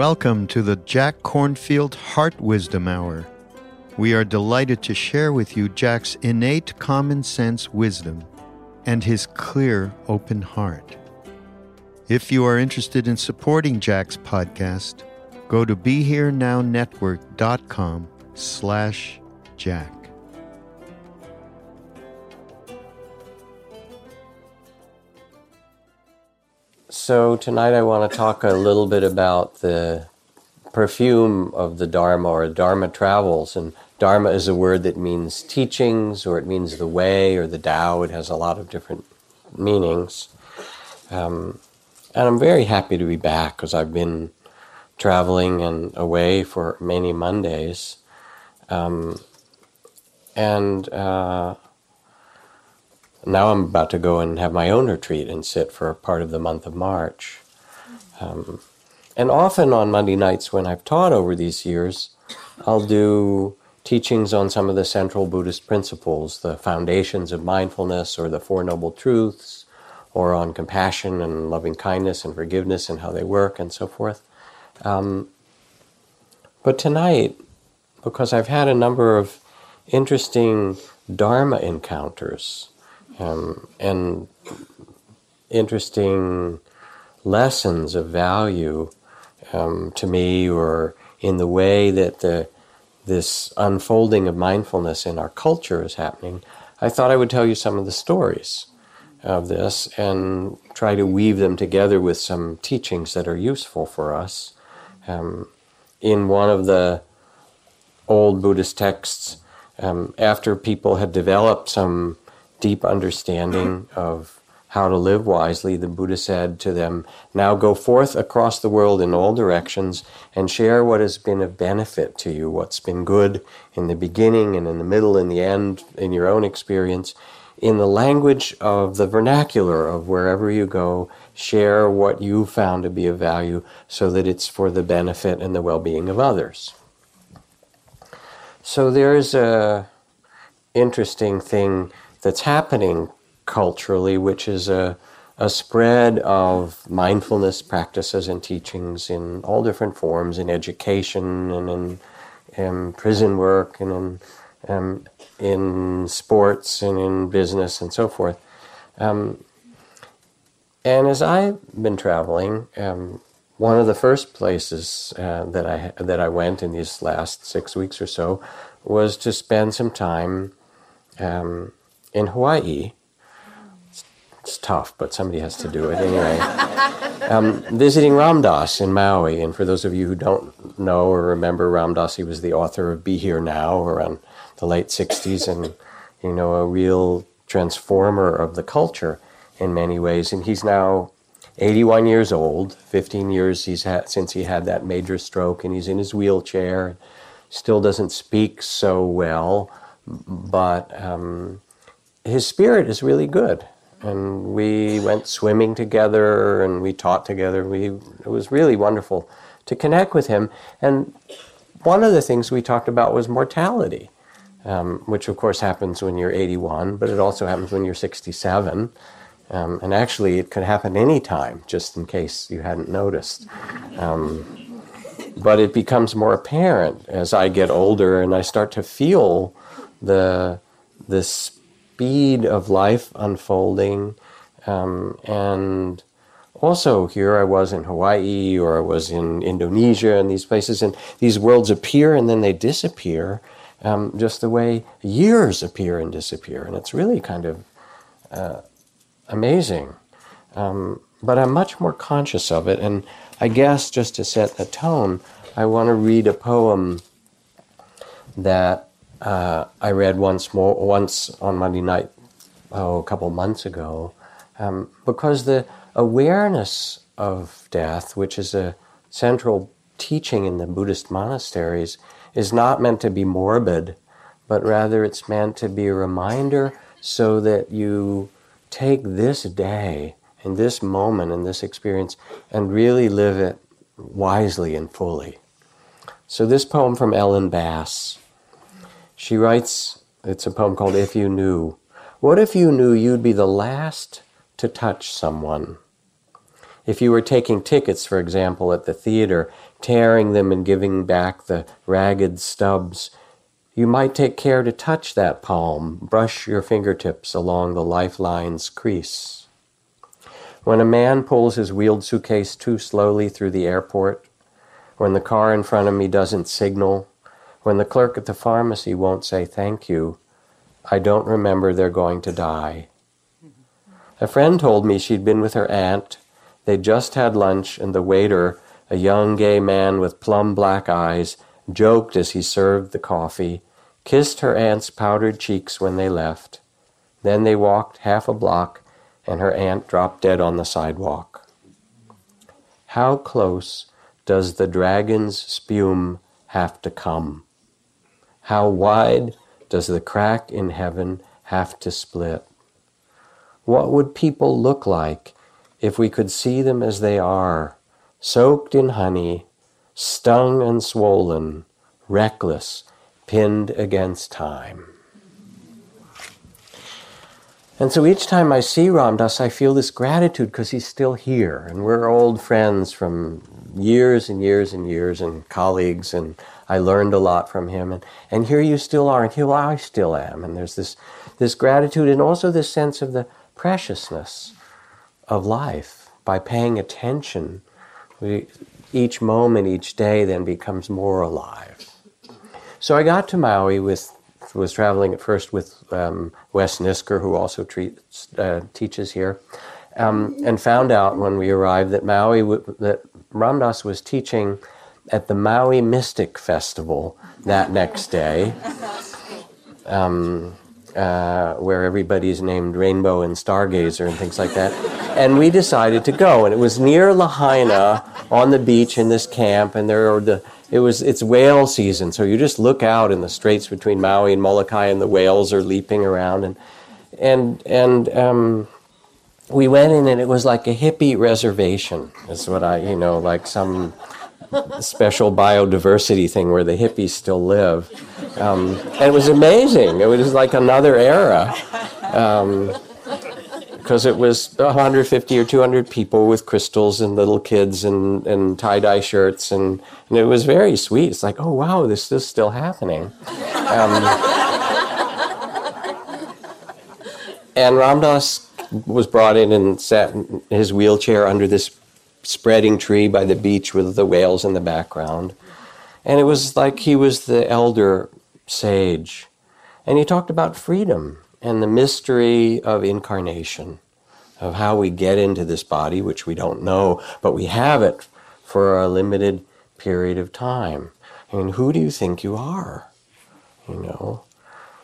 Welcome to the Jack Kornfield Heart Wisdom Hour. We are delighted to share with you Jack's innate common sense wisdom and his clear, open heart. If you are interested in supporting Jack's podcast, go to BeHereNowNetwork.com slash Jack. So tonight I want to talk a little bit about the perfume of the Dharma or Dharma travels. And Dharma is a word that means teachings or it means the way or the Tao. It has a lot of different meanings. Um, and I'm very happy to be back because I've been traveling and away for many Mondays. Um, and uh, now I'm about to go and have my own retreat and sit for a part of the month of March. Um, and often on Monday nights, when I've taught over these years, I'll do teachings on some of the central Buddhist principles, the foundations of mindfulness or the Four Noble Truths, or on compassion and loving kindness and forgiveness and how they work and so forth. Um, but tonight, because I've had a number of interesting Dharma encounters, um, and interesting lessons of value um, to me or in the way that the this unfolding of mindfulness in our culture is happening, I thought I would tell you some of the stories of this and try to weave them together with some teachings that are useful for us. Um, in one of the old Buddhist texts, um, after people had developed some deep understanding of how to live wisely, the Buddha said to them, Now go forth across the world in all directions and share what has been of benefit to you, what's been good in the beginning and in the middle and the end in your own experience. In the language of the vernacular of wherever you go, share what you found to be of value so that it's for the benefit and the well being of others. So there's a interesting thing that's happening culturally, which is a, a spread of mindfulness practices and teachings in all different forms in education and in, in prison work and in, um, in sports and in business and so forth. Um, and as I've been traveling, um, one of the first places uh, that I that I went in these last six weeks or so was to spend some time um, in Hawaii. It's, it's, tough, but somebody has to do it anyway. um, visiting Ram Dass in Maui, and for those of you who don't know or remember Ram Dass, he was the author of Be Here Now around the late '60s, and you know a real transformer of the culture in many ways. And he's now 81 years old. 15 years he's had since he had that major stroke, and he's in his wheelchair. Still doesn't speak so well, but um, his spirit is really good. And we went swimming together and we taught together. We, it was really wonderful to connect with him. And one of the things we talked about was mortality, um, which of course happens when you're 81, but it also happens when you're 67. Um, and actually, it could happen any time, just in case you hadn't noticed. Um, but it becomes more apparent as I get older and I start to feel the this speed of life unfolding um, and also here I was in Hawaii or I was in Indonesia and these places, and these worlds appear and then they disappear, um, just the way years appear and disappear, and it's really kind of uh, amazing. Um, but I'm much more conscious of it, and I guess just to set the tone, I want to read a poem that uh, I read once more once on Monday night, oh, a couple months ago, um, because the awareness of death, which is a central teaching in the Buddhist monasteries, is not meant to be morbid, but rather it's meant to be a reminder so that you take this day and this moment and this experience and really live it wisely and fully. So, this poem from Ellen Bass, she writes, it's a poem called If You Knew. What if you knew you'd be the last to touch someone? If you were taking tickets, for example, at the theater, tearing them and giving back the ragged stubs, you might take care to touch that palm, brush your fingertips along the lifeline's crease. When a man pulls his wheeled suitcase too slowly through the airport, when the car in front of me doesn't signal, when the clerk at the pharmacy won't say thank you, I don't remember they're going to die. A friend told me she'd been with her aunt they just had lunch, and the waiter, a young gay man with plum black eyes, joked as he served the coffee, kissed her aunt's powdered cheeks when they left. Then they walked half a block, and her aunt dropped dead on the sidewalk. How close does the dragon's spume have to come? How wide does the crack in heaven have to split? What would people look like if we could see them as they are, soaked in honey, stung and swollen, reckless, pinned against time. And so each time I see Ram Dass, I feel this gratitude because he's still here. And we're old friends from years and years and years and colleagues. And I learned a lot from him. And, and here you still are, and here I still am. And there's this, this gratitude and also this sense of the preciousness of life by paying attention. We, each moment, each day then becomes more alive. So I got to Maui with was traveling at first with um, Wes Nisker, who also treats, uh, teaches here, um, and found out when we arrived that Maui w- that Ram Dass was teaching at the Maui Mystic Festival that next day. Um, uh, where everybody's named Rainbow and Stargazer and things like that. And we decided to go, and it was near Lahaina on the beach in this camp, and there are the it was it's whale season, so you just look out in the straits between Maui and Molokai, and the whales are leaping around, and and and um, we went in, and it was like a hippie reservation. Is what I you know like some special biodiversity thing where the hippies still live. Um, and it was amazing. It was like another era. because um, it was 150 or 200 people with crystals and little kids and, and tie-dye shirts and, and it was very sweet it's like oh wow this is still happening um, and Ram Dass was brought in and sat in his wheelchair under this spreading tree by the beach with the whales in the background. And it was like he was the elder sage. And he talked about freedom and the mystery of incarnation, of how we get into this body, which we don't know, but we have it for a limited period of time. And who do you think you are? You know,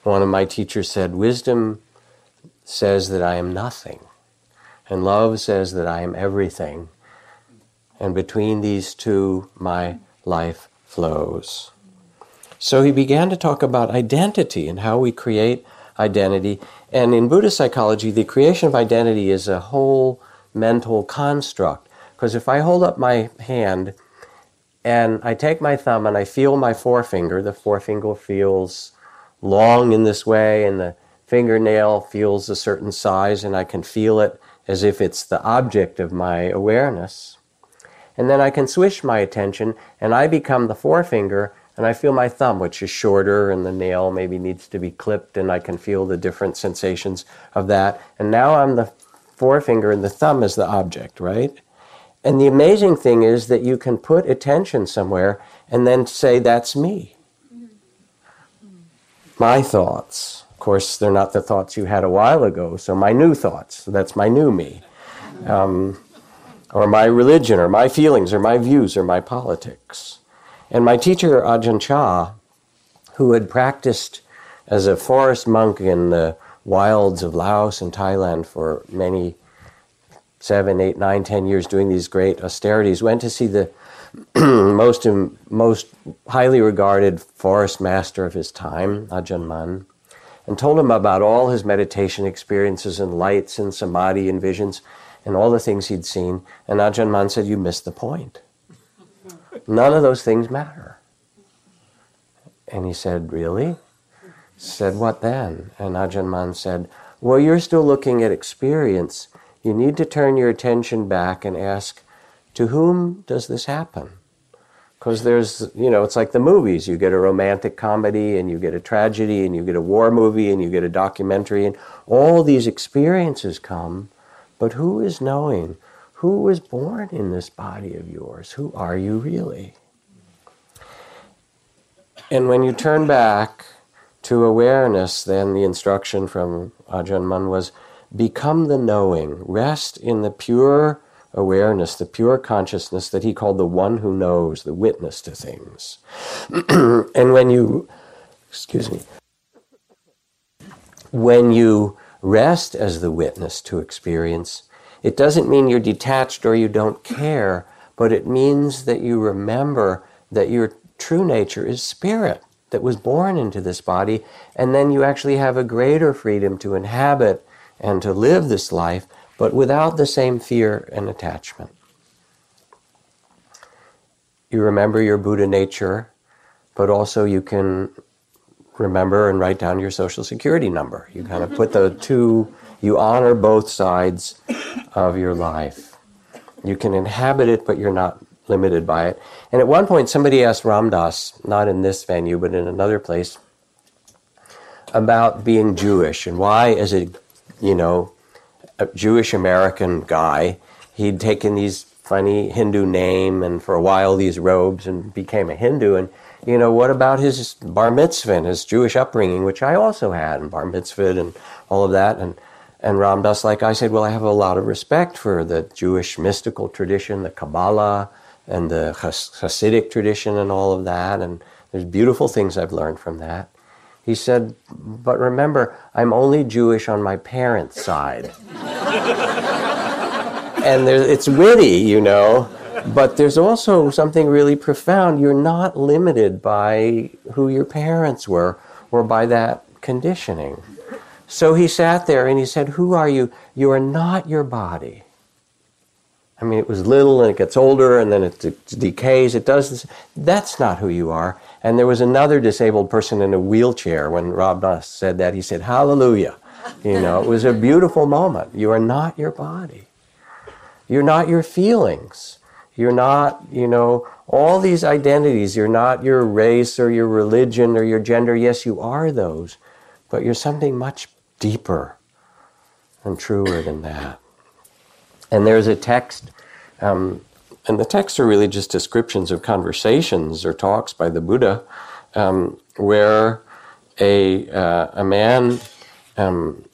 one of my teachers said, Wisdom says that I am nothing, and love says that I am everything and between these two, my life flows. So he began to talk about identity and how we create identity. And in Buddhist psychology, the creation of identity is a whole mental construct. Because if I hold up my hand and I take my thumb and I feel my forefinger, the forefinger feels long in this way, and the fingernail feels a certain size, and I can feel it as if it's the object of my awareness and then I can swish my attention and I become the forefinger and I feel my thumb, which is shorter and the nail maybe needs to be clipped and I can feel the different sensations of that. And now I'm the forefinger and the thumb is the object, right? And the amazing thing is that you can put attention somewhere and then say, That's me. My thoughts. Of course, they're not the thoughts you had a while ago, so my new thoughts. That's my new me. Um, or my religion, or my feelings, or my views, or my politics. And my teacher, Ajahn Chah, who had practiced as a forest monk in the wilds of Laos and Thailand for many seven, eight, nine, ten years doing these great austerities, went to see the most most highly regarded forest master of his time, Ajahn Mun, and told him about all his meditation experiences and lights and samadhi and visions and all the things he'd seen. And Ajahn Mun said, "You missed the point. None of those things matter." And he said, "Really?" Said, "What then?" And Ajahn Mun said, "Well, you're still looking at experience." you need to turn your attention back and ask, to whom does this happen? Because there's, you know, it's like the movies. You get a romantic comedy and you get a tragedy and you get a war movie and you get a documentary and all these experiences come. But who is knowing? Who was born in this body of yours? Who are you really? And when you turn back to awareness, then the instruction from Ajahn Mun was become the knowing, rest in the pure awareness, the pure consciousness that he called the one who knows, the witness to things. and when you, excuse me, when you rest as the witness to experience, it doesn't mean you're detached or you don't care, but it means that you remember that your true nature is spirit that was born into this body, and then you actually have a greater freedom to inhabit and to live this life, but without the same fear and attachment. You remember your Buddha nature, but also you can remember and write down your social security number. You kind of put the mm-hmm. two, you honor both sides of your life. You can inhabit it, but you're not limited by it. And at one point, somebody asked Ram Dass, not in this venue, but in another place, about being Jewish and why, as a you know, a Jewish American guy. He'd taken these funny Hindu name and for a while these robes and became a Hindu. And, you know, what about his bar mitzvah and his Jewish upbringing, which I also had, and bar mitzvah and all of that. And, and Ram Dass, like I said, well, I have a lot of respect for the Jewish mystical tradition, the Kabbalah, and the Hasidic tradition and all of that. And there's beautiful things I've learned from that. He said, But remember, I'm only Jewish on my parents' side. and it's witty, you know, but there's also something really profound. You're not limited by who your parents were or by that conditioning. So he sat there and he said, Who are you? You are not your body. I mean, it was little and it gets older and then it decays. It does. That's not who you are. And there was another disabled person in a wheelchair when Ram Dass said that. He said, Hallelujah. You know, it was a beautiful moment. You are not your body. You're not your feelings. You're not, you know, all these identities. You're not your race or your religion or your gender. Yes, you are those, but you're something much deeper and truer than that. And there's a text um, and the texts are really just descriptions of conversations or talks by the Buddha, um, where a uh, a man um,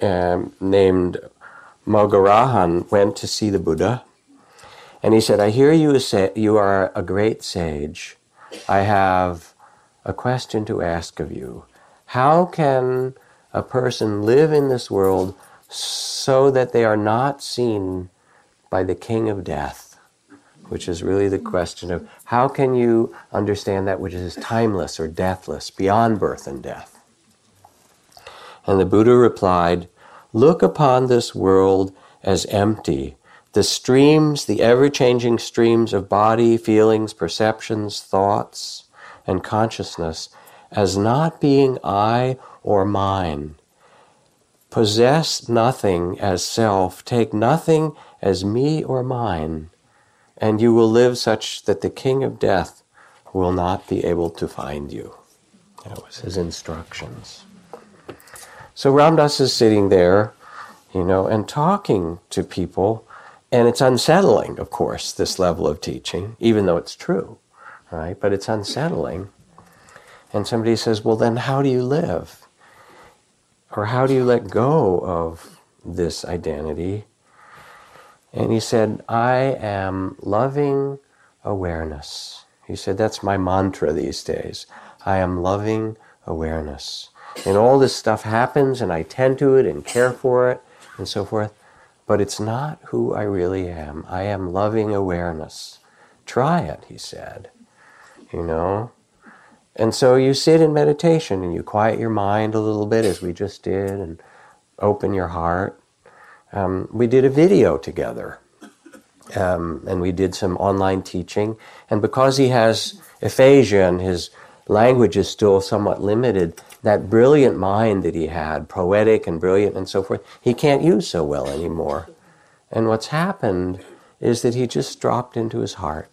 uh, named Moggarajan went to see the Buddha, and he said, "I hear you say you are a great sage. I have a question to ask of you. How can a person live in this world so that they are not seen by the King of Death?" which is really the question of how can you understand that which is timeless or deathless, beyond birth and death? And the Buddha replied, Look upon this world as empty. The streams, the ever changing streams of body, feelings, perceptions, thoughts, and consciousness, as not being I or mine. Possess nothing as self, take nothing as me or mine and you will live such that the king of death will not be able to find you. That was his instructions. So Ram Dass is sitting there, you know, and talking to people, and it's unsettling, of course, this level of teaching, even though it's true, right? But it's unsettling. And somebody says, well, then how do you live? Or how do you let go of this identity? And he said, I am loving awareness. He said, that's my mantra these days. I am loving awareness. And all this stuff happens, and I tend to it and care for it and so forth but it's not who I really am. I am loving awareness. Try it, he said. You know? And so you sit in meditation and you quiet your mind a little bit, as we just did, and open your heart. Um, we did a video together, um, and we did some online teaching. And because he has aphasia and his language is still somewhat limited, that brilliant mind that he had, poetic and brilliant and so forth, he can't use so well anymore. And what's happened is that he just dropped into his heart.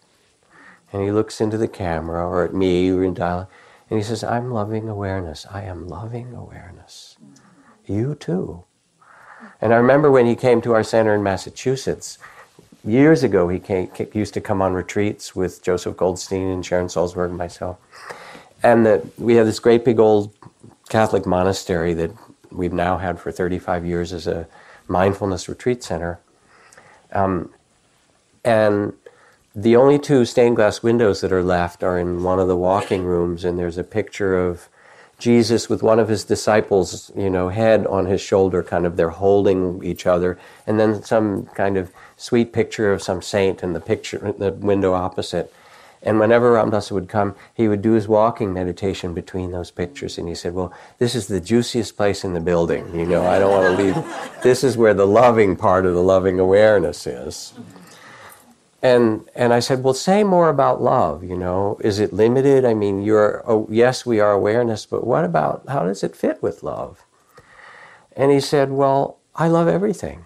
And he looks into the camera or at me or in dialogue, and he says, I'm loving awareness. I am loving awareness. You too. And I remember when he came to our center in Massachusetts, years ago, he came, used to come on retreats with Joseph Goldstein and Sharon Salzberg and myself. And the, we have this great big old Catholic monastery that we've now had for 35 years as a mindfulness retreat center. Um, and the only two stained glass windows that are left are in one of the walking rooms, and there's a picture of Jesus with one of his disciples, you know, head on his shoulder, kind of they're holding each other, and then some kind of sweet picture of some saint in the picture, in the window opposite. And whenever Ram Dass would come, he would do his walking meditation between those pictures. And he said, Well, this is the juiciest place in the building. You know, I don't want to leave. This is where the loving part of the loving awareness is. And, and I said, Well, say more about love. You know, is it limited? I mean, you're, oh, yes, we are awareness, but what about, how does it fit with love? And he said, Well, I love everything.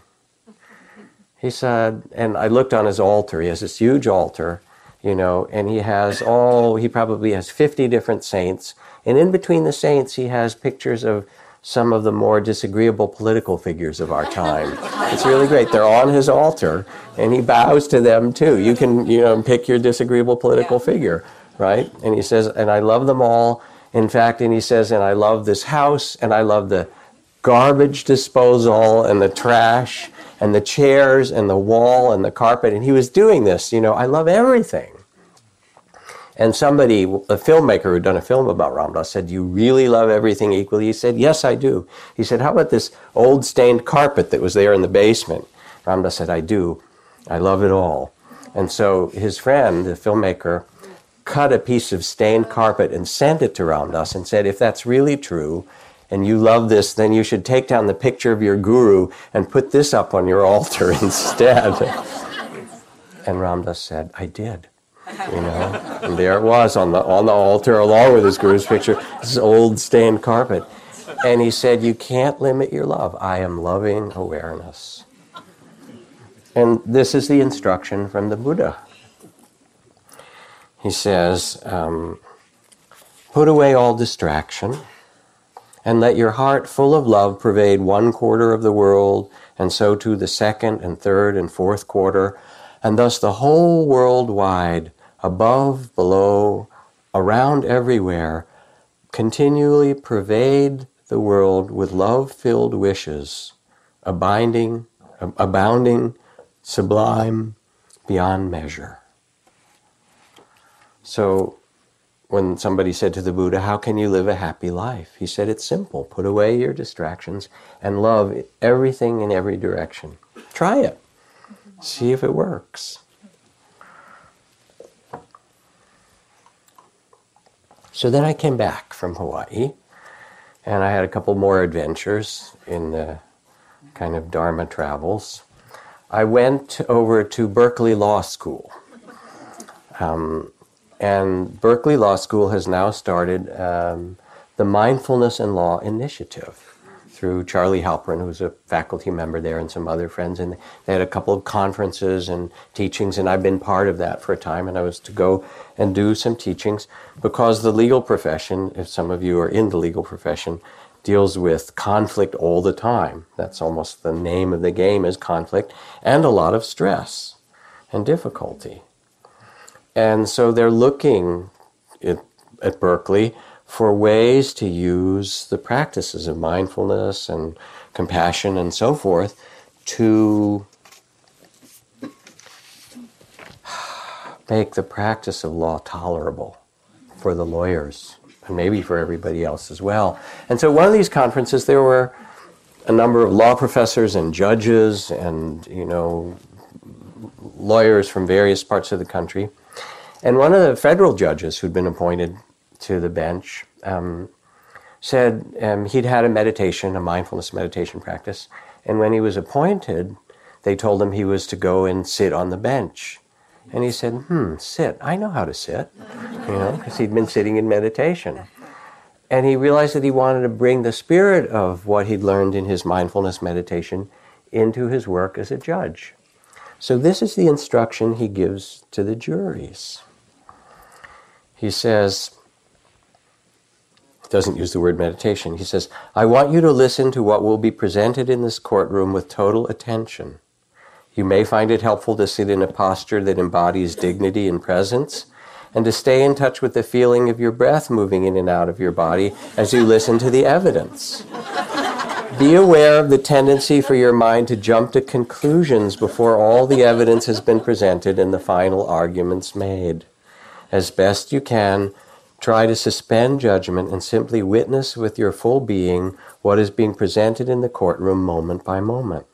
He said, and I looked on his altar. He has this huge altar you know, and he has all, he probably has 50 different saints. And in between the saints, he has pictures of some of the more disagreeable political figures of our time. It's really great. They're on his altar, and he bows to them too. You can, you know, pick your disagreeable political figure, right? And he says, and I love them all. In fact, and he says, and I love this house, and I love the garbage disposal and the trash and the chairs and the wall and the carpet. And he was doing this, you know, I love everything. And somebody, a filmmaker who'd done a film about Ram Dass said, You really love everything equally? He said, Yes, I do. He said, How about this old stained carpet that was there in the basement? Ram Dass said, I do. I love it all. And so his friend, the filmmaker, cut a piece of stained carpet and sent it to Ram Dass and said, If that's really true, and you love this, then you should take down the picture of your guru and put this up on your altar instead. and Ram Dass said, I did. You know, and there it was on the on the altar along with his guru's picture, this old stained carpet. And he said, You can't limit your love. I am loving awareness. And this is the instruction from the Buddha. He says, um, Put away all distraction and let your heart full of love pervade one quarter of the world, and so to the second and third and fourth quarter, and thus the whole world wide, above, below, around everywhere, continually pervade the world with love filled wishes, abiding, abounding, sublime, beyond measure. So when somebody said to the Buddha, How can you live a happy life? He said, It's simple. Put away your distractions and love everything in every direction. Try it. See if it works. So then I came back from Hawaii and I had a couple more adventures in the kind of Dharma travels. I went over to Berkeley Law School. Um, and Berkeley Law School has now started um, the Mindfulness and Law Initiative through Charlie Halpern, who's a faculty member there, and some other friends. And they had a couple of conferences and teachings, and I've been part of that for a time. And I was to go and do some teachings because the legal profession, if some of you are in the legal profession, deals with conflict all the time. That's almost the name of the game is conflict, and a lot of stress and difficulty. And so they're looking at, at Berkeley for ways to use the practices of mindfulness and compassion and so forth to make the practice of law tolerable for the lawyers and maybe for everybody else as well. And so, one of these conferences, there were a number of law professors and judges and, you know, lawyers from various parts of the country. And one of the federal judges who'd been appointed to the bench um, said um, he'd had a meditation, a mindfulness meditation practice, and when he was appointed, they told him he was to go and sit on the bench. And he said, Hmm, sit. I know how to sit, you know, because he'd been sitting in meditation. And he realized that he wanted to bring the spirit of what he'd learned in his mindfulness meditation into his work as a judge. So, this is the instruction he gives to the juries. He says, doesn't use the word meditation. He says, I want you to listen to what will be presented in this courtroom with total attention. You may find it helpful to sit in a posture that embodies dignity and presence, and to stay in touch with the feeling of your breath moving in and out of your body as you listen to the evidence. Be aware of the tendency for your mind to jump to conclusions before all the evidence has been presented and the final arguments made. As best you can, try to suspend judgment and simply witness with your full being what is being presented in the courtroom moment by moment.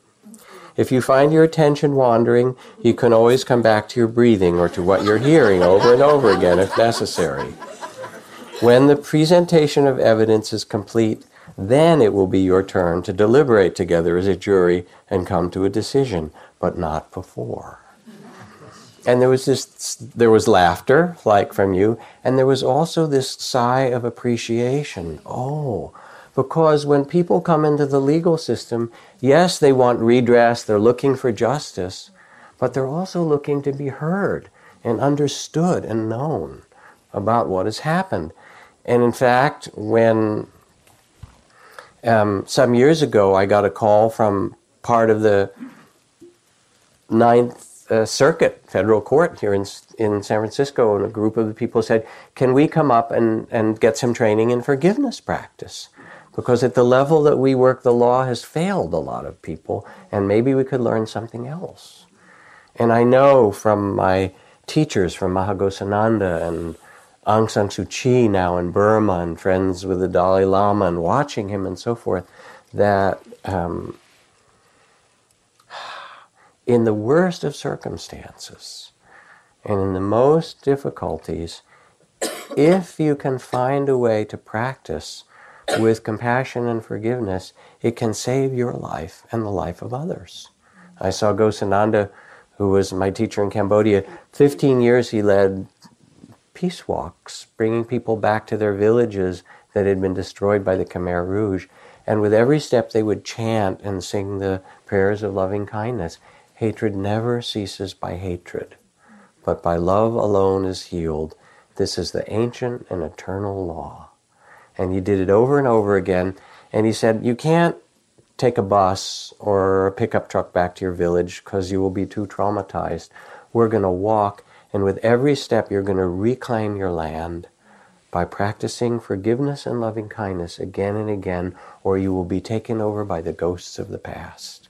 If you find your attention wandering, you can always come back to your breathing or to what you're hearing over and over again if necessary. When the presentation of evidence is complete, then it will be your turn to deliberate together as a jury and come to a decision, but not before. And there was this, there was laughter, like from you, and there was also this sigh of appreciation. Oh, because when people come into the legal system, yes, they want redress, they're looking for justice, but they're also looking to be heard and understood and known about what has happened. And in fact, when um, some years ago I got a call from part of the Ninth uh, Circuit Federal Court here in, in San Francisco, and a group of the people said, Can we come up and, and get some training in forgiveness practice? Because at the level that we work, the law has failed a lot of people, and maybe we could learn something else. And I know from my teachers, from Maha Ghosananda and Aung San Suu Kyi now in Burma, and friends with the Dalai Lama, and watching him and so forth, that um, in the worst of circumstances and in the most difficulties, if you can find a way to practice with compassion and forgiveness, it can save your life and the life of others. I saw Ghosananda, who was my teacher in Cambodia. 15 years he led peace walks, bringing people back to their villages that had been destroyed by the Khmer Rouge. And with every step, they would chant and sing the prayers of loving kindness. Hatred never ceases by hatred, but by love alone is healed. This is the ancient and eternal law. And he did it over and over again. And he said, You can't take a bus or a pickup truck back to your village because you will be too traumatized. We're going to walk, and with every step, you're going to reclaim your land by practicing forgiveness and loving kindness again and again, or you will be taken over by the ghosts of the past.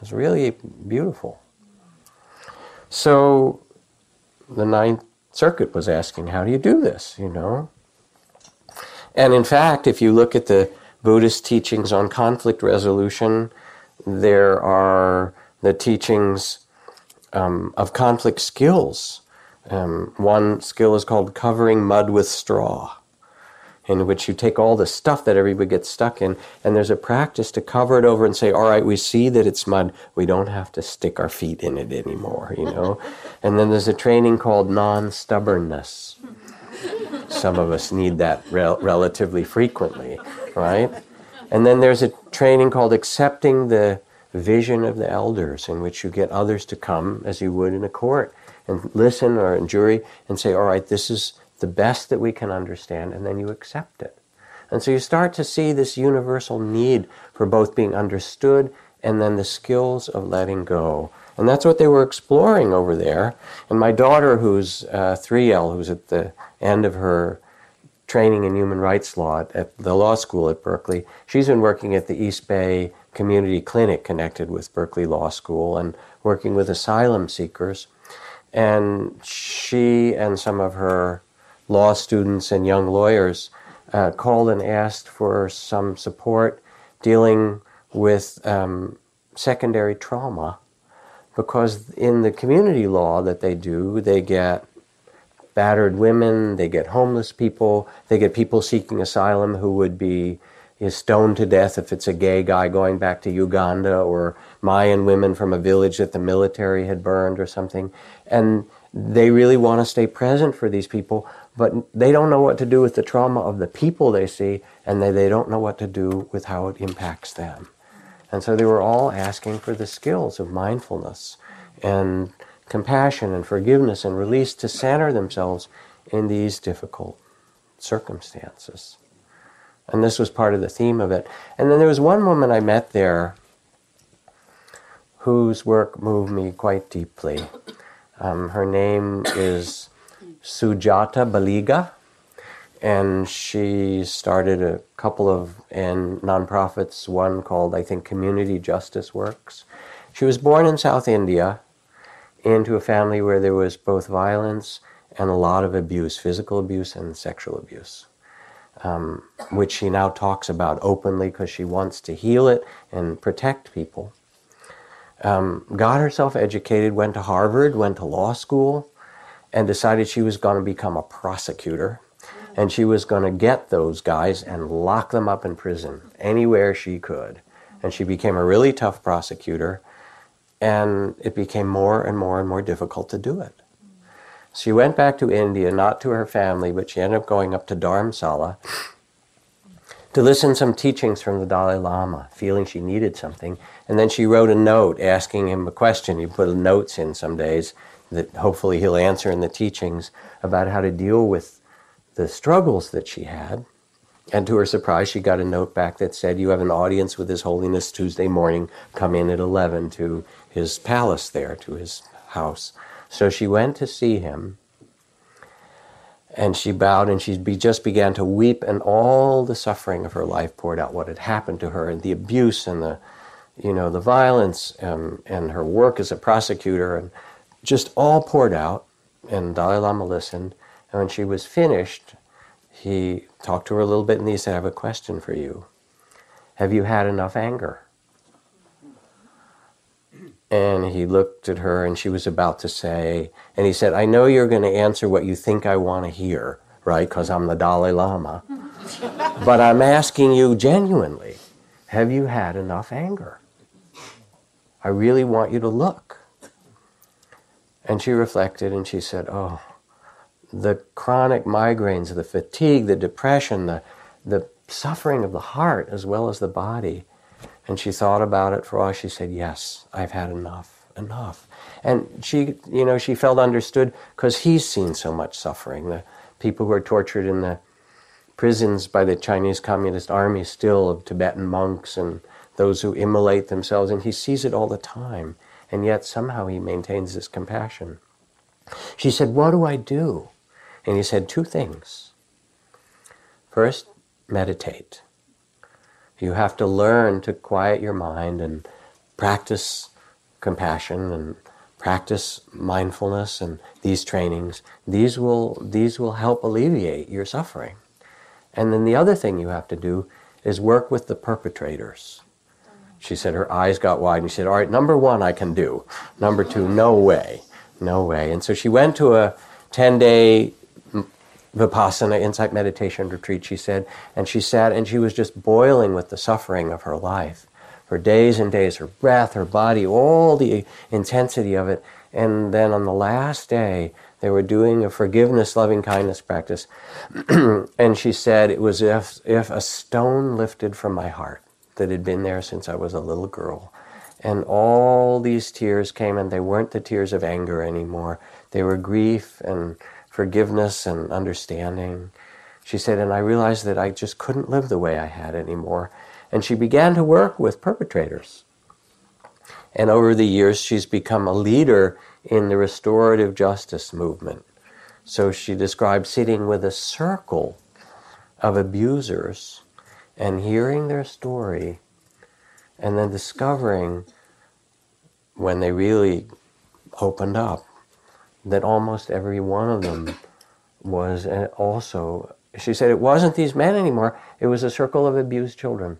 It's really beautiful. So the Ninth Circuit was asking, How do you do this? You know? And in fact, if you look at the Buddhist teachings on conflict resolution, there are the teachings um, of conflict skills. Um, one skill is called covering mud with straw, in which you take all the stuff that everybody gets stuck in, and there's a practice to cover it over and say, all right, we see that it's mud, we don't have to stick our feet in it anymore, you know? and then there's a training called non stubbornness some of us need that rel- relatively frequently, right? And then there's a training called accepting the vision of the elders, in which you get others to come as you would in a court and listen or in jury and say, all right, this is the best that we can understand, and then you accept it. And so you start to see this universal need for both being understood and then the skills of letting go. And that's what they were exploring over there. And my daughter, who's uh, 3L, who's at the end of her training in human rights law at the law school at Berkeley, she's been working at the East Bay Community Clinic connected with Berkeley Law School and working with asylum seekers. And she and some of her law students and young lawyers uh, called and asked for some support dealing with um, secondary trauma because in the community law that they do, they get battered women, they get homeless people, they get people seeking asylum who would be stoned to death if it's a gay guy going back to Uganda, or Mayan women from a village that the military had burned or something. And they really want to stay present for these people, but they don't know what to do with the trauma of the people they see, and they, they don't know what to do with how it impacts them. And so they were all asking for the skills of mindfulness and compassion and forgiveness and release to center themselves in these difficult circumstances. And this was part of the theme of it. And then there was one woman I met there whose work moved me quite deeply. Um, her name is Sujata Baliga, and she started a couple of and nonprofits, one called, I think, Community Justice Works. She was born in South India into a family where there was both violence and a lot of abuse, physical abuse and sexual abuse, um, which she now talks about openly because she wants to heal it and protect people. Um, got herself educated, went to Harvard, went to law school, and decided she was going to become a prosecutor. And she was going to get those guys and lock them up in prison anywhere she could. And she became a really tough prosecutor and it became more and more and more difficult to do it. She went back to India, not to her family, but she ended up going up to Dharamsala to listen some teachings from the Dalai Lama, feeling she needed something. And then she wrote a note asking him a question. He put notes in some days that hopefully he'll answer in the teachings about how to deal with the struggles that she had. And to her surprise, she got a note back that said, You have an audience with His Holiness Tuesday morning. Come in at 11 to his palace there, to his house. So she went to see him. And she bowed and she be, just began to weep, and all the suffering of her life poured out what had happened to her, and the abuse and the, you know, the violence, um, and her work as a prosecutor, and just all poured out. And Dalai Lama listened. And when she was finished, he talked to her a little bit and he said, I have a question for you. Have you had enough anger? And he looked at her and she was about to say, and he said, I know you're going to answer what you think I want to hear, right? Because I'm the Dalai Lama. but I'm asking you genuinely, have you had enough anger? I really want you to look. And she reflected and she said, Oh, the chronic migraines, the fatigue, the depression, the, the suffering of the heart as well as the body and she thought about it for a while. She said, Yes, I've had enough, enough. And she, you know, she felt understood because he's seen so much suffering. The people who are tortured in the prisons by the Chinese Communist Army still of Tibetan monks and those who immolate themselves, and he sees it all the time. And yet somehow he maintains this compassion. She said, What do I do? And he said two things. First, meditate. You have to learn to quiet your mind and practice compassion and practice mindfulness and these trainings. These will, these will help alleviate your suffering. And then the other thing you have to do is work with the perpetrators. She said her eyes got wide and she said, All right, number one, I can do. Number two, no way. No way. And so she went to a 10 day Vipassana insight meditation retreat, she said, and she sat and she was just boiling with the suffering of her life for days and days, her breath, her body, all the intensity of it. And then on the last day, they were doing a forgiveness, loving kindness practice. and she said it was if, if a stone lifted from my heart that had been there since I was a little girl. And all these tears came, and they weren't the tears of anger anymore. They were grief and forgiveness and understanding. she said, and I realized that I just couldn't live the way I had anymore. And she began to work with perpetrators. And over the years, she's become a leader in the restorative justice movement. So she described sitting with a circle of abusers and hearing their story and then discovering when they really opened up that almost every one of them was uh, also she said it wasn't these men anymore it was a circle of abused children.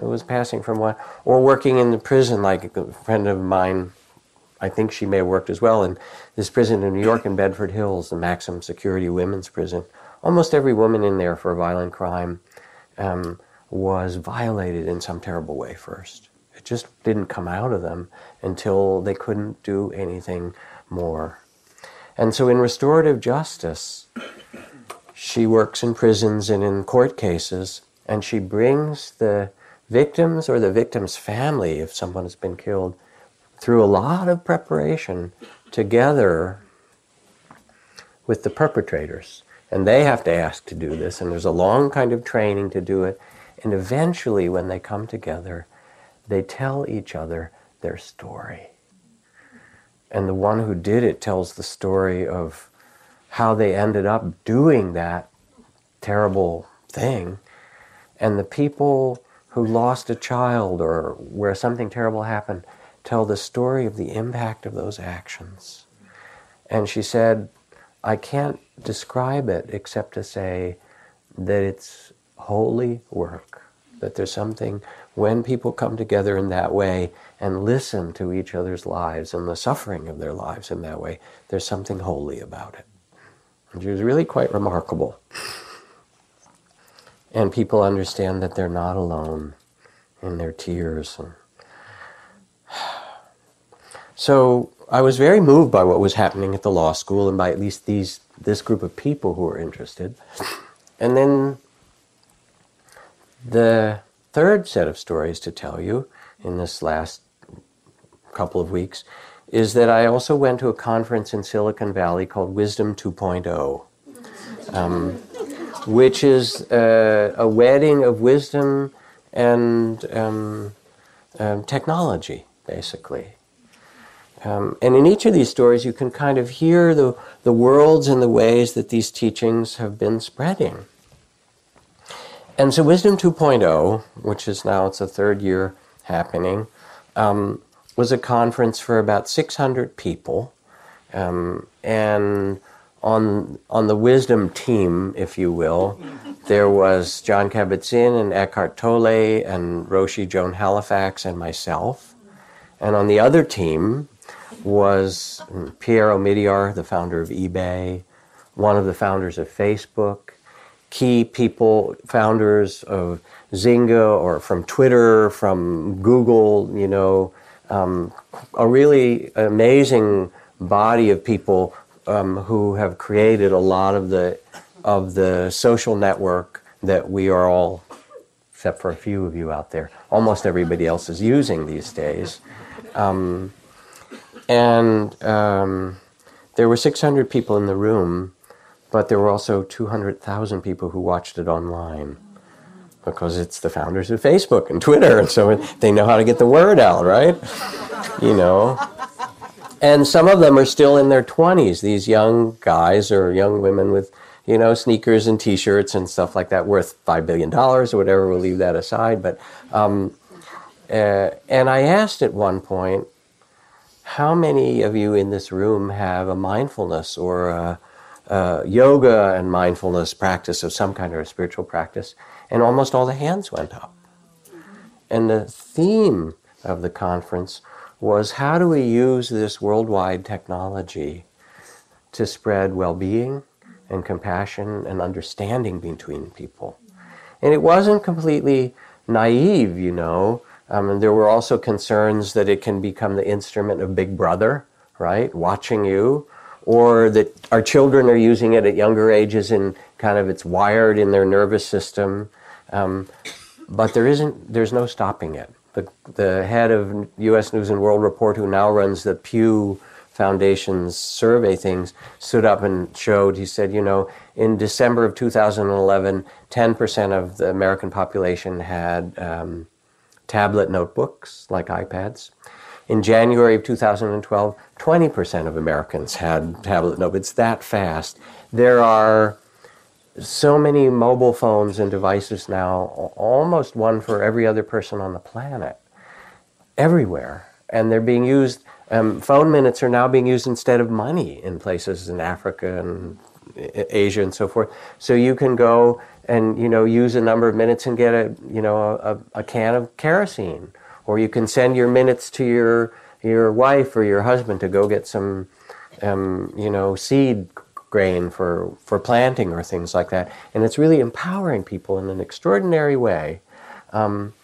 It was passing from one or working in the prison like a friend of mine i think she may have worked as well in this prison in new york in bedford hills the maximum security women's prison. Almost every woman in there for a violent crime um, was violated in some terrible way first. It just didn't come out of them until they couldn't do anything more. And so in restorative justice, she works in prisons and in court cases, and she brings the victims or the victim's family, if someone has been killed, through a lot of preparation together with the perpetrators. And they have to ask to do this, and there's a long kind of training to do it. And eventually, when they come together, they tell each other their story. And the one who did it tells the story of how they ended up doing that terrible thing. And the people who lost a child or where something terrible happened tell the story of the impact of those actions. And she said, I can't describe it except to say that it's holy work. That there's something, when people come together in that way and listen to each other's lives and the suffering of their lives in that way, there's something holy about it. She was really quite remarkable. And people understand that they're not alone in their tears. And so I was very moved by what was happening at the law school and by at least these this group of people who were interested. And then the third set of stories to tell you in this last couple of weeks is that I also went to a conference in Silicon Valley called Wisdom 2.0, um, which is uh, a wedding of wisdom and um, um, technology, basically. Um, and in each of these stories, you can kind of hear the, the worlds and the ways that these teachings have been spreading. And so, Wisdom 2.0, which is now it's a third year happening, um, was a conference for about 600 people. Um, and on, on the wisdom team, if you will, there was Jon Kabat-Zinn and Eckhart Tolle and Roshi Joan Halifax and myself. And on the other team, was Pierre Omidyar, the founder of eBay, one of the founders of Facebook, key people, founders of Zynga or from Twitter, from Google, you know, um, a really amazing body of people um, who have created a lot of the of the social network that we are all, except for a few of you out there, almost everybody else is using these days. Um, and um, there were 600 people in the room, but there were also 200,000 people who watched it online because it's the founders of Facebook and Twitter, and so they know how to get the word out, right? You know. And some of them are still in their 20s, these young guys or young women with, you know, sneakers and t shirts and stuff like that worth $5 billion or whatever. We'll leave that aside. But, um, uh, and I asked at one point, how many of you in this room have a mindfulness or a, a yoga and mindfulness practice of some kind or a spiritual practice? And almost all the hands went up. And the theme of the conference was how do we use this worldwide technology to spread well being and compassion and understanding between people? And it wasn't completely naive, you know. Um, and there were also concerns that it can become the instrument of Big Brother, right, watching you, or that our children are using it at younger ages and kind of it's wired in their nervous system. Um, but there isn't, there's no stopping it. The, the head of U.S. News and World Report, who now runs the Pew Foundation's survey things, stood up and showed, he said, you know, in December of 2011, 10% of the American population had um, tablet notebooks like iPads. In January of 2012, 20% of Americans had tablet notebooks. That fast. There are so many mobile phones and devices now, almost one for every other person on the planet, everywhere. And they're being used, um, phone minutes are now being used instead of money in places in Africa and Asia and so forth. So you can go and, you know, use a number of minutes and get a, you know, a, a can of kerosene. Or you can send your minutes to your, your wife or your husband to go get some, um, you know, seed grain for, for planting or things like that. And it's really empowering people in an extraordinary way. Um,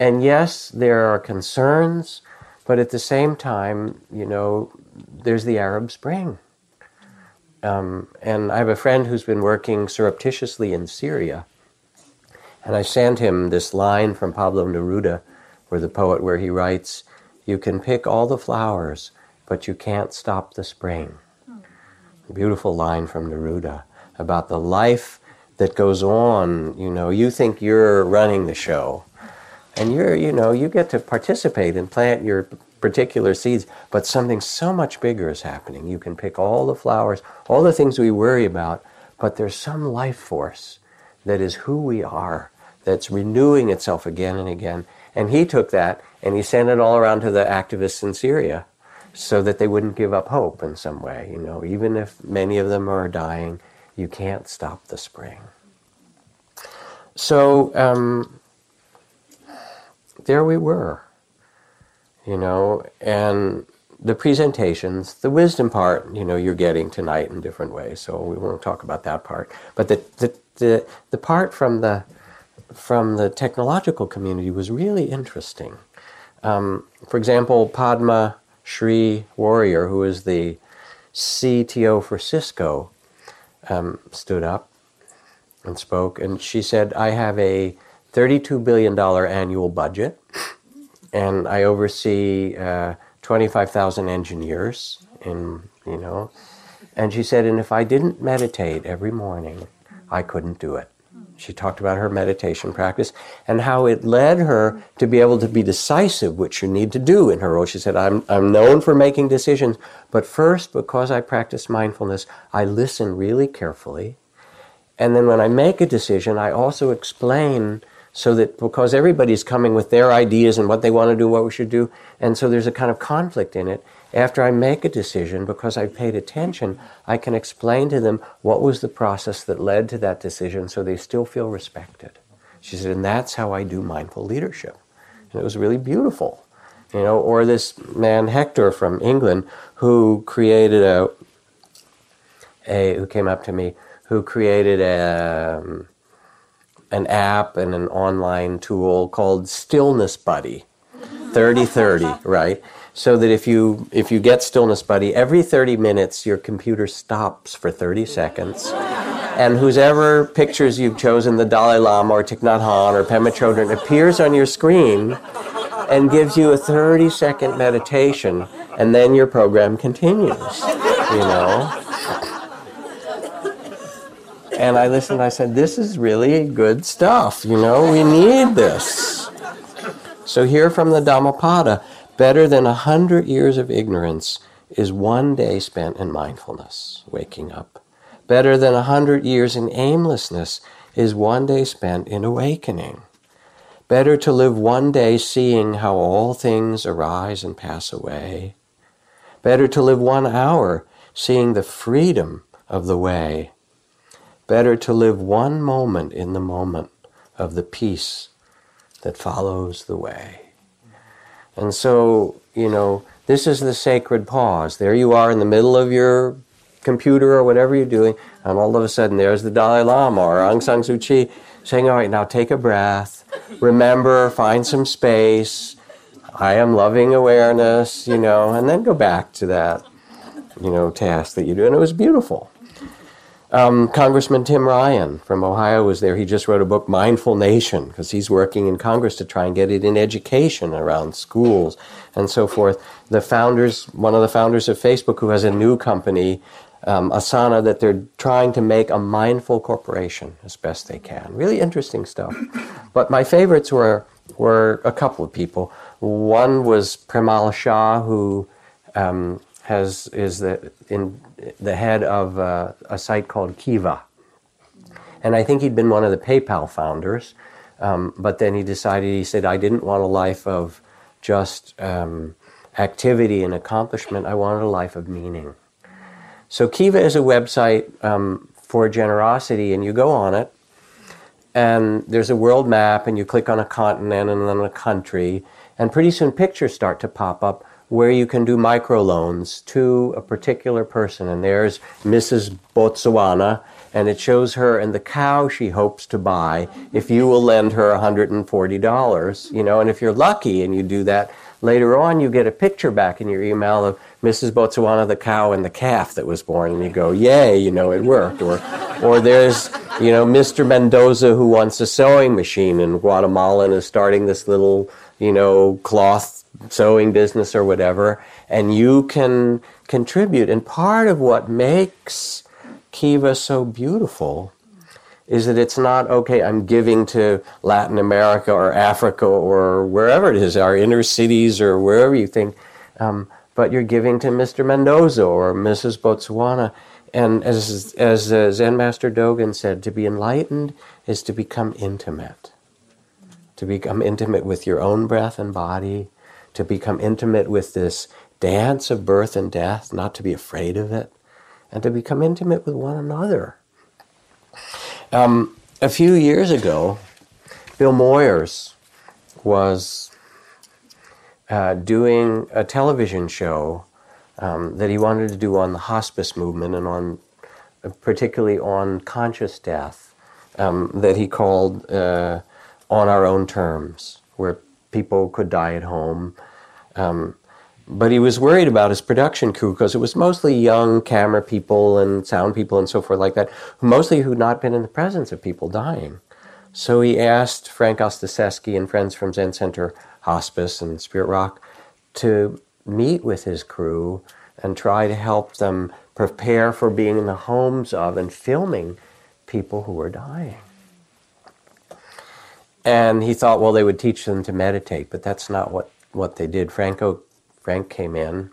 and yes, there are concerns, but at the same time, you know, there's the Arab Spring. Um, and I have a friend who's been working surreptitiously in Syria. And I sent him this line from Pablo Neruda, where the poet, where he writes, You can pick all the flowers, but you can't stop the spring beautiful line from Neruda about the life that goes on. You know, you think you're running the show, and you're, you know, you get to participate and plant your particular seeds, but something so much bigger is happening. You can pick all the flowers, all the things we worry about, but there's some life force that is who we are, that's renewing itself again and again. And he took that and he sent it all around to the activists in Syria so that they wouldn't give up hope in some way. You know, even if many of them are dying, you can't stop the spring. So um, there we were, you know, and the presentations, the wisdom part, you know, you're getting tonight in different ways. So we won't talk about that part. But the the the, the part from the from the technological community was really interesting. Um, for example, Padma Shri Warrior, who is the CTO for Cisco, um, stood up and spoke, and she said, "I have a $32 billion annual budget, and I oversee uh, 25,000 engineers in, you know." And she said, "And if I didn't meditate every morning, I couldn't do it." She talked about her meditation practice and how it led her to be able to be decisive, which you need to do in her role. She said, I'm, I'm known for making decisions, but first, because I practice mindfulness, I listen really carefully. And then when I make a decision, I also explain so that because everybody's coming with their ideas and what they want to do, what we should do, and so there's a kind of conflict in it. After I make a decision, because I paid attention, I can explain to them what was the process that led to that decision so they still feel respected. She said, and that's how I do mindful leadership. And it was really beautiful. You know, or this man Hector from England who created a, a who came up to me, who created a, um, an app and an online tool called Stillness Buddy. 3030, right? so that if you if you get stillness buddy every 30 minutes your computer stops for 30 seconds and whoever pictures you've chosen the dalai lama or thich nhat hanh or pema chodron appears on your screen and gives you a 30 second meditation and then your program continues you know and i listened i said this is really good stuff you know we need this so here from the dhammapada Better than a hundred years of ignorance is one day spent in mindfulness, waking up. Better than a hundred years in aimlessness is one day spent in awakening. Better to live one day seeing how all things arise and pass away. Better to live one hour seeing the freedom of the way. Better to live one moment in the moment of the peace that follows the way. And so, you know, this is the sacred pause. There you are in the middle of your computer or whatever you're doing, and all of a sudden there's the Dalai Lama or Aung San Suu Kyi saying, All right, now take a breath. Remember, find some space. I am loving awareness, you know, and then go back to that, you know, task that you do. And it was beautiful. Um, Congressman Tim Ryan from Ohio was there. He just wrote a book, Mindful Nation, because he's working in Congress to try and get it in education around schools and so forth. The founders, one of the founders of Facebook, who has a new company, um, Asana, that they're trying to make a mindful corporation as best they can. Really interesting stuff. But my favorites were were a couple of people. One was Premal Shah, who um, has is the in the head of uh, a site called Kiva. And I think he'd been one of the PayPal founders, um, but then he decided, he said, I didn't want a life of just um, activity and accomplishment, I wanted a life of meaning. So Kiva is a website um, for generosity, and you go on it, and there's a world map, and you click on a continent and then a country, and pretty soon pictures start to pop up where you can do microloans to a particular person. And there's Mrs. Botswana, and it shows her and the cow she hopes to buy if you will lend her $140, you know, and if you're lucky and you do that, later on you get a picture back in your email of Mrs. Botswana, the cow and the calf that was born, and you go, yay, you know, it worked. Or, or there's, you know, Mr. Mendoza who wants a sewing machine in Guatemala and is starting this little, you know, cloth sewing business or whatever, and you can contribute. And part of what makes Kiva so beautiful is that it's not okay i'm giving to latin america or africa or wherever it is our inner cities or wherever you think um, but you're giving to mr mendoza or mrs botswana and as, as uh, zen master dogen said to be enlightened is to become intimate to become intimate with your own breath and body to become intimate with this dance of birth and death, not to be afraid of it, and to become intimate with one another. Um, a few years ago, Bill Moyers was uh, doing a television show um, that he wanted to do on the hospice movement and on, uh, particularly on conscious death, um, that he called uh, "On Our Own Terms," where people could die at home um, but he was worried about his production crew because it was mostly young camera people and sound people and so forth like that, mostly who'd not been in the presence of people dying. So he asked Frank Ostaseski and friends from Zen Center Hospice and Spirit Rock to meet with his crew and try to help them prepare for being in the homes of and filming people who were dying. And he thought, well, they would teach them to meditate, but that's not what what they did. Franco Frank came in,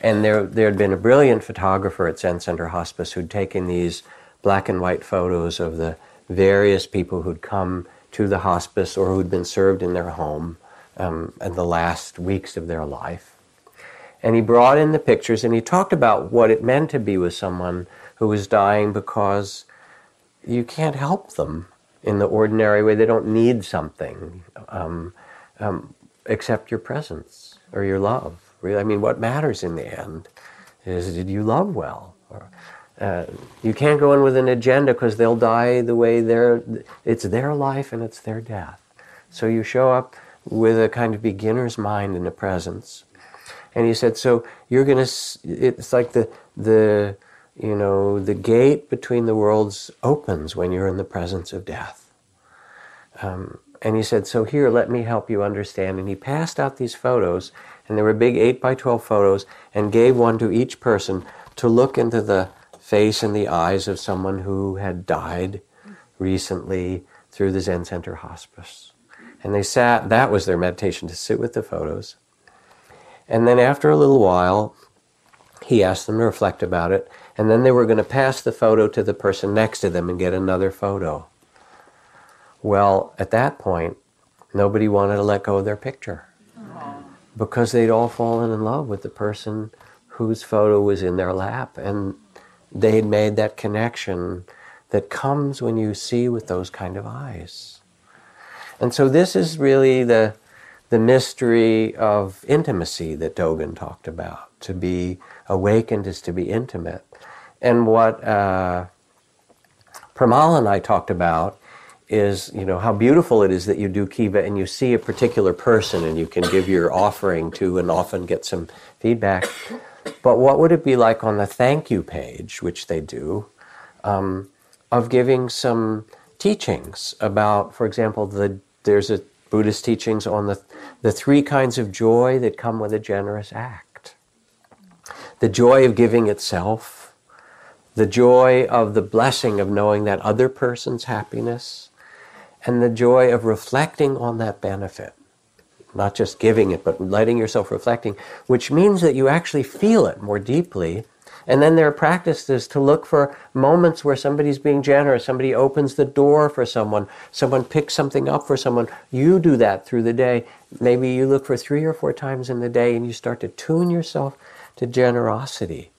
and there there had been a brilliant photographer at Zen Center Hospice who'd taken these black and white photos of the various people who'd come to the hospice or who'd been served in their home um, in the last weeks of their life. And he brought in the pictures and he talked about what it meant to be with someone who was dying because you can't help them in the ordinary way. They don't need something. Um, um, accept your presence or your love. Really, I mean, what matters in the end is did you love well? Or, uh, you can't go in with an agenda because they'll die the way they're. It's their life and it's their death. So you show up with a kind of beginner's mind in the presence. And he said, so you're going to. It's like the the you know the gate between the worlds opens when you're in the presence of death. Um, and he said, So here, let me help you understand. And he passed out these photos, and there were big 8 by 12 photos, and gave one to each person to look into the face and the eyes of someone who had died recently through the Zen Center hospice. And they sat, that was their meditation, to sit with the photos. And then after a little while, he asked them to reflect about it, and then they were going to pass the photo to the person next to them and get another photo. Well, at that point, nobody wanted to let go of their picture because they'd all fallen in love with the person whose photo was in their lap and they'd made that connection that comes when you see with those kind of eyes. And so this is really the the mystery of intimacy that Dogen talked about. To be awakened is to be intimate. And what uh, and I talked about is you know how beautiful it is that you do kiva and you see a particular person and you can give your offering to and often get some feedback but what would it be like on the thank you page which they do um, of giving some teachings about, for example, the there's a Buddhist teachings on the the three kinds of joy that come with a generous act. The joy of giving itself, the joy of the blessing of knowing that other person's happiness, and the joy of reflecting on that benefit. Not just giving it, but letting yourself reflecting, which means that you actually feel it more deeply and then there are practices to look for moments where somebody's being generous, somebody opens the door for someone, someone picks something up for someone. You do that through the day. Maybe you look for three or four times in the day and you start to tune yourself to generosity.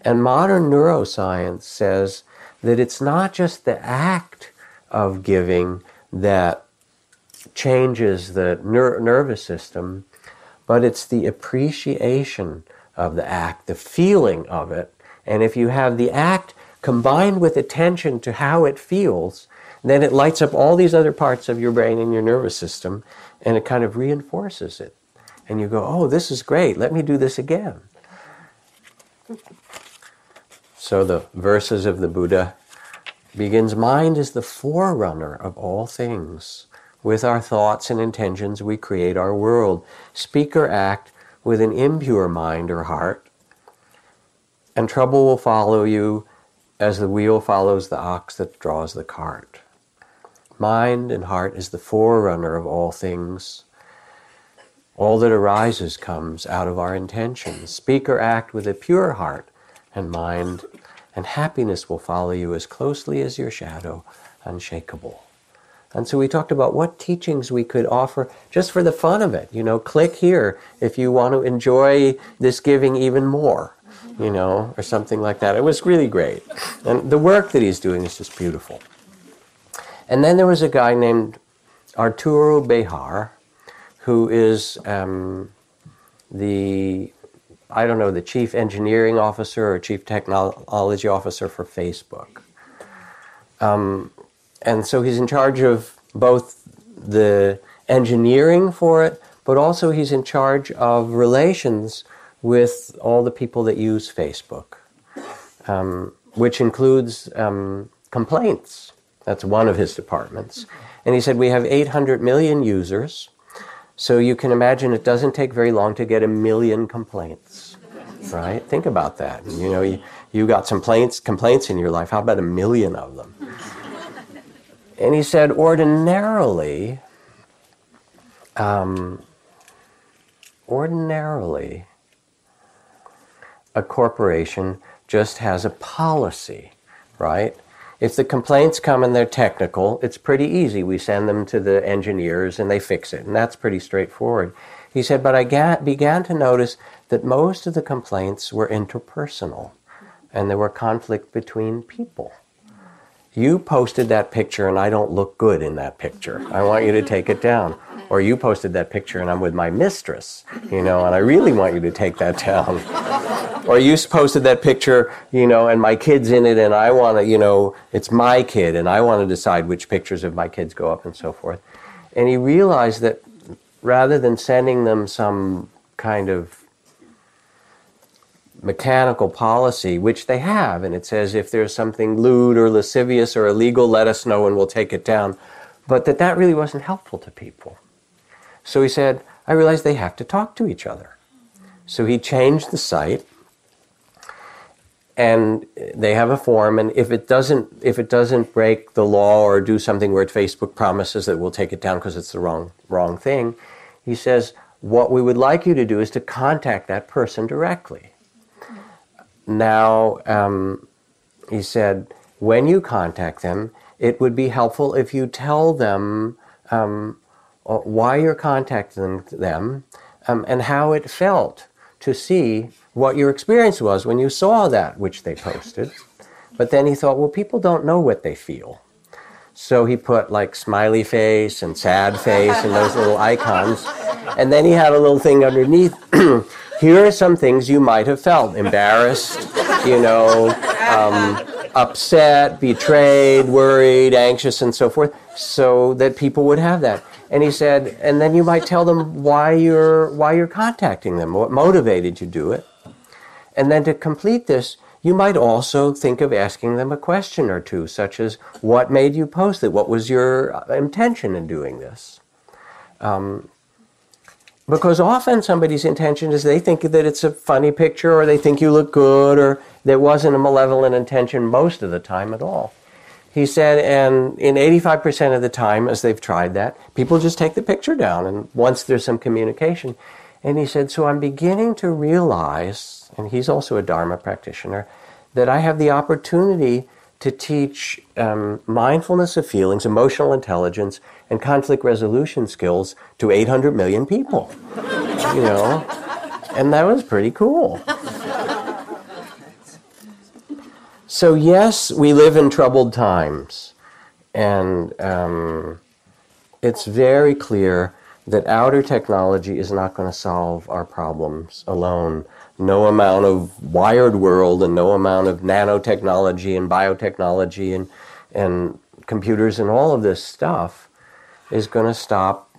And modern neuroscience says that it's not just the act of giving that changes the ner- nervous system, but it's the appreciation of the act, the feeling of it. And if you have the act combined with attention to how it feels, then it lights up all these other parts of your brain and your nervous system and it kind of reinforces it. And you go, oh, this is great, let me do this again. So the verses of the Buddha begins mind is the forerunner of all things. With our thoughts and intentions, we create our world. Speak or act with an impure mind or heart, and trouble will follow you as the wheel follows the ox that draws the cart. Mind and heart is the forerunner of all things. All that arises comes out of our intentions. Speak or act with a pure heart and mind, and happiness will follow you as closely as your shadow, unshakable. And so we talked about what teachings we could offer just for the fun of it. You know, click here if you want to enjoy this giving even more, you know, or something like that. It was really great. And the work that he's doing is just beautiful. And then there was a guy named Arturo Bejar, who is um, the, I don't know, the chief engineering officer or chief technology officer for Facebook. Um, and so he's in charge of both the engineering for it, but also he's in charge of relations with all the people that use Facebook, um, which includes um, complaints. That's one of his departments. And he said, We have 800 million users, so you can imagine it doesn't take very long to get a million complaints. Right? Think about that. You know, you, you got some complaints, complaints in your life. How about a million of them? And he said, ordinarily, um, ordinarily, a corporation just has a policy, right? If the complaints come and they're technical, it's pretty easy. We send them to the engineers and they fix it, and that's pretty straightforward. He said, but I ga- began to notice that most of the complaints were interpersonal and there were conflict between people you posted that picture and I don't look good in that picture. I want you to take it down. Or you posted that picture and I'm with my mistress, you know, and I really want you to take that down. or you posted that picture, you know, and my kid's in it and I want to, you know, it's my kid and I want to decide which pictures of my kids go up and so forth. And he realized that rather than sending them some kind of mechanical policy, which they have, and it says if there's something lewd or lascivious or illegal, let us know and we'll take it down. But that that really wasn't helpful to people. So he said, I realized they have to talk to each other. So he changed the site, and they have a form. And if it doesn't, if it doesn't break the law or do something where Facebook promises that we'll take it down because it's the wrong wrong thing, he says, what we would like you to do is to contact that person directly now, um, he said, when you contact them, it would be helpful if you tell them um, uh, why you're contacting them um, and how it felt to see what your experience was when you saw that which they posted. But then he thought, well, people don't know what they feel. So he put like smiley face and sad face and those little icons. And then he had a little thing underneath here are some things you might have felt embarrassed, you know, um, upset, betrayed, worried, anxious, and so forth, so that people would have that. And he said, and then you might tell them why you're, why you're contacting them, what motivated you to do it. And then to complete this, you might also think of asking them a question or two, such as, What made you post it? What was your intention in doing this? Um, because often somebody's intention is they think that it's a funny picture or they think you look good or there wasn't a malevolent intention most of the time at all. He said, and in 85% of the time, as they've tried that, people just take the picture down and once there's some communication. And he said, so I'm beginning to realize, and he's also a Dharma practitioner, that I have the opportunity to teach um, mindfulness of feelings, emotional intelligence, and conflict resolution skills to 800 million people. you know, and that was pretty cool. So, yes, we live in troubled times, and um, it's very clear that outer technology is not going to solve our problems alone no amount of wired world and no amount of nanotechnology and biotechnology and, and computers and all of this stuff is going to stop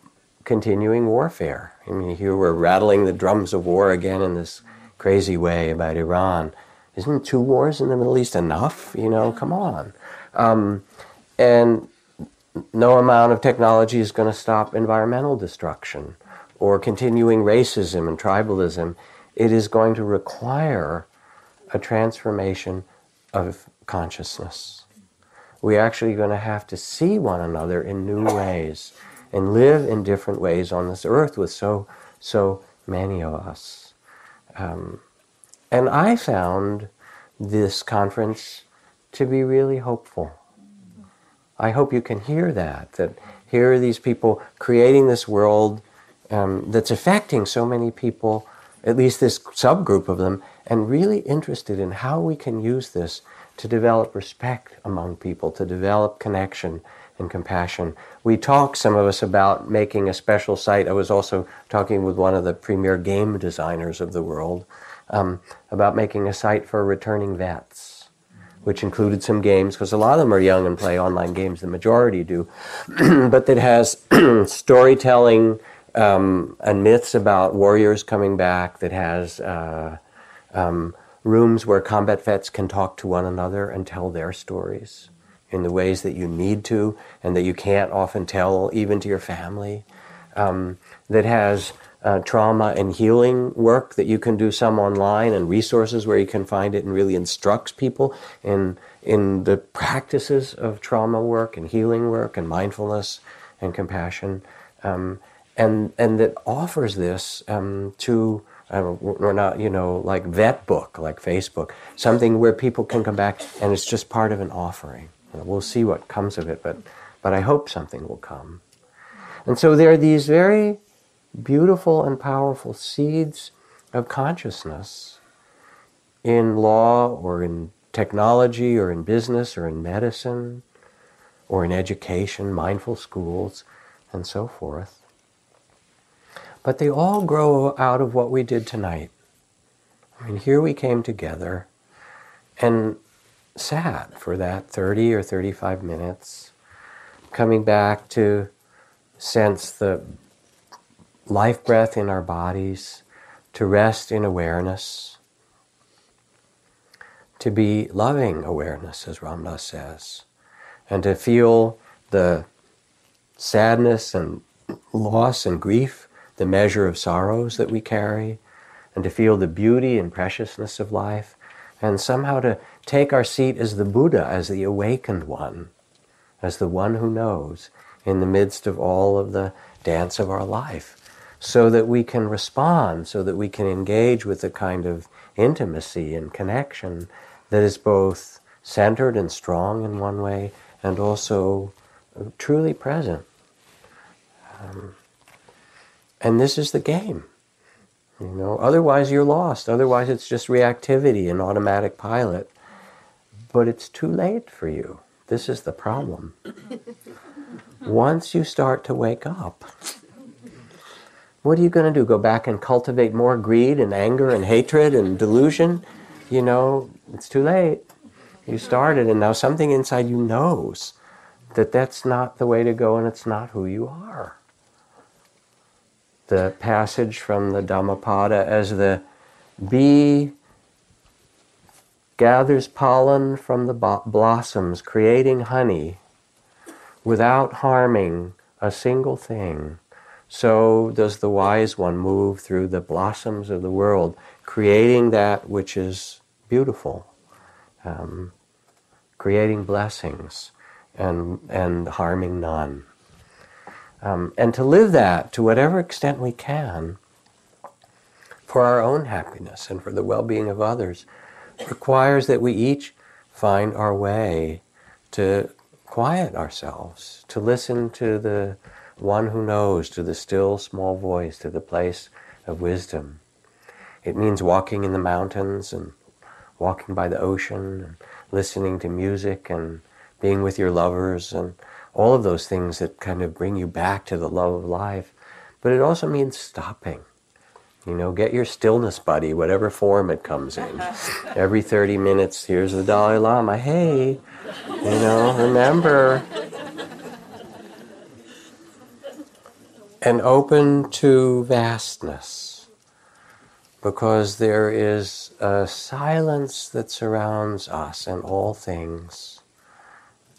continuing warfare. I mean, here we're rattling the drums of war again in this crazy way about Iran. Isn't two wars in the Middle East enough? You know, come on. Um, and no amount of technology is going to stop environmental destruction or continuing racism and tribalism it is going to require a transformation of consciousness. We're actually going to have to see one another in new ways and live in different ways on this earth with so, so many of us. Um, and I found this conference to be really hopeful. I hope you can hear that, that here are these people creating this world um, that's affecting so many people at least this subgroup of them, and really interested in how we can use this to develop respect among people, to develop connection and compassion. We talked, some of us, about making a special site. I was also talking with one of the premier game designers of the world um, about making a site for returning vets, which included some games, because a lot of them are young and play online games, the majority do, but that has storytelling um, and myths about warriors coming back that has uh, um, rooms where combat vets can talk to one another and tell their stories in the ways that you need to and that you can't often tell even to your family. Um, that has uh, trauma and healing work that you can do some online and resources where you can find it and really instructs people in in the practices of trauma work and healing work and mindfulness and compassion. Um, and and that offers this um, to uh, we're not you know like vet book like Facebook, something where people can come back and it's just part of an offering. We'll see what comes of it, but but I hope something will come. And so there are these very beautiful and powerful seeds of consciousness in law or in technology or in business or in medicine or in education, mindful schools, and so forth. But they all grow out of what we did tonight. I mean, here we came together and sat for that 30 or 35 minutes, coming back to sense the life breath in our bodies, to rest in awareness, to be loving awareness, as Ram Dass says, and to feel the sadness and loss and grief the measure of sorrows that we carry, and to feel the beauty and preciousness of life, and somehow to take our seat as the Buddha, as the awakened one, as the one who knows, in the midst of all of the dance of our life, so that we can respond, so that we can engage with the kind of intimacy and connection that is both centered and strong in one way and also truly present. Um, and this is the game. You know, otherwise you're lost. Otherwise it's just reactivity and automatic pilot. But it's too late for you. This is the problem. Once you start to wake up, what are you going to do? Go back and cultivate more greed and anger and hatred and delusion? You know, it's too late. You started, and now something inside you knows that that's not the way to go and it's not who you are the passage from the Dhammapada as the bee gathers pollen from the blossoms, creating honey without harming a single thing, so does the wise one move through the blossoms of the world, creating that which is beautiful, um, creating blessings, and, and harming none. Um, and to live that to whatever extent we can for our own happiness and for the well being of others requires that we each find our way to quiet ourselves, to listen to the one who knows, to the still small voice, to the place of wisdom. It means walking in the mountains and walking by the ocean and listening to music and being with your lovers and all of those things that kind of bring you back to the love of life. But it also means stopping. You know, get your stillness buddy, whatever form it comes in. Every 30 minutes, here's the Dalai Lama. Hey, you know, remember. And open to vastness. Because there is a silence that surrounds us and all things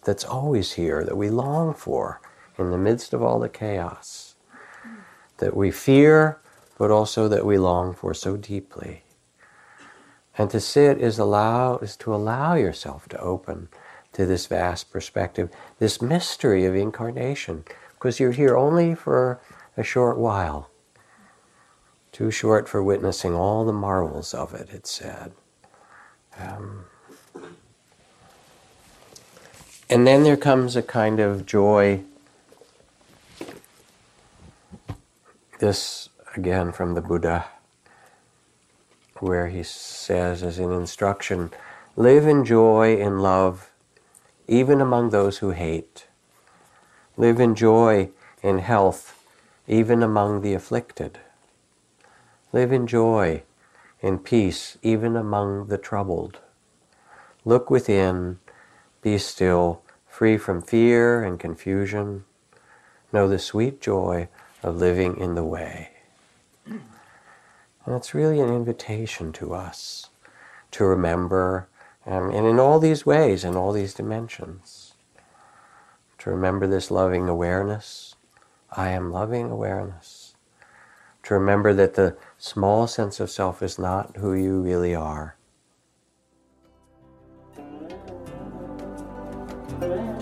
that's always here, that we long for in the midst of all the chaos, that we fear, but also that we long for so deeply. And to sit is allow is to allow yourself to open to this vast perspective, this mystery of incarnation, because you're here only for a short while. Too short for witnessing all the marvels of it, it said. Um, and then there comes a kind of joy. This, again, from the Buddha, where he says, as an instruction, live in joy and love, even among those who hate. Live in joy and health, even among the afflicted. Live in joy and peace, even among the troubled. Look within be still, free from fear and confusion. Know the sweet joy of living in the way. And it's really an invitation to us to remember, um, and in all these ways, in all these dimensions, to remember this loving awareness. I am loving awareness. To remember that the small sense of self is not who you really are. Thank you.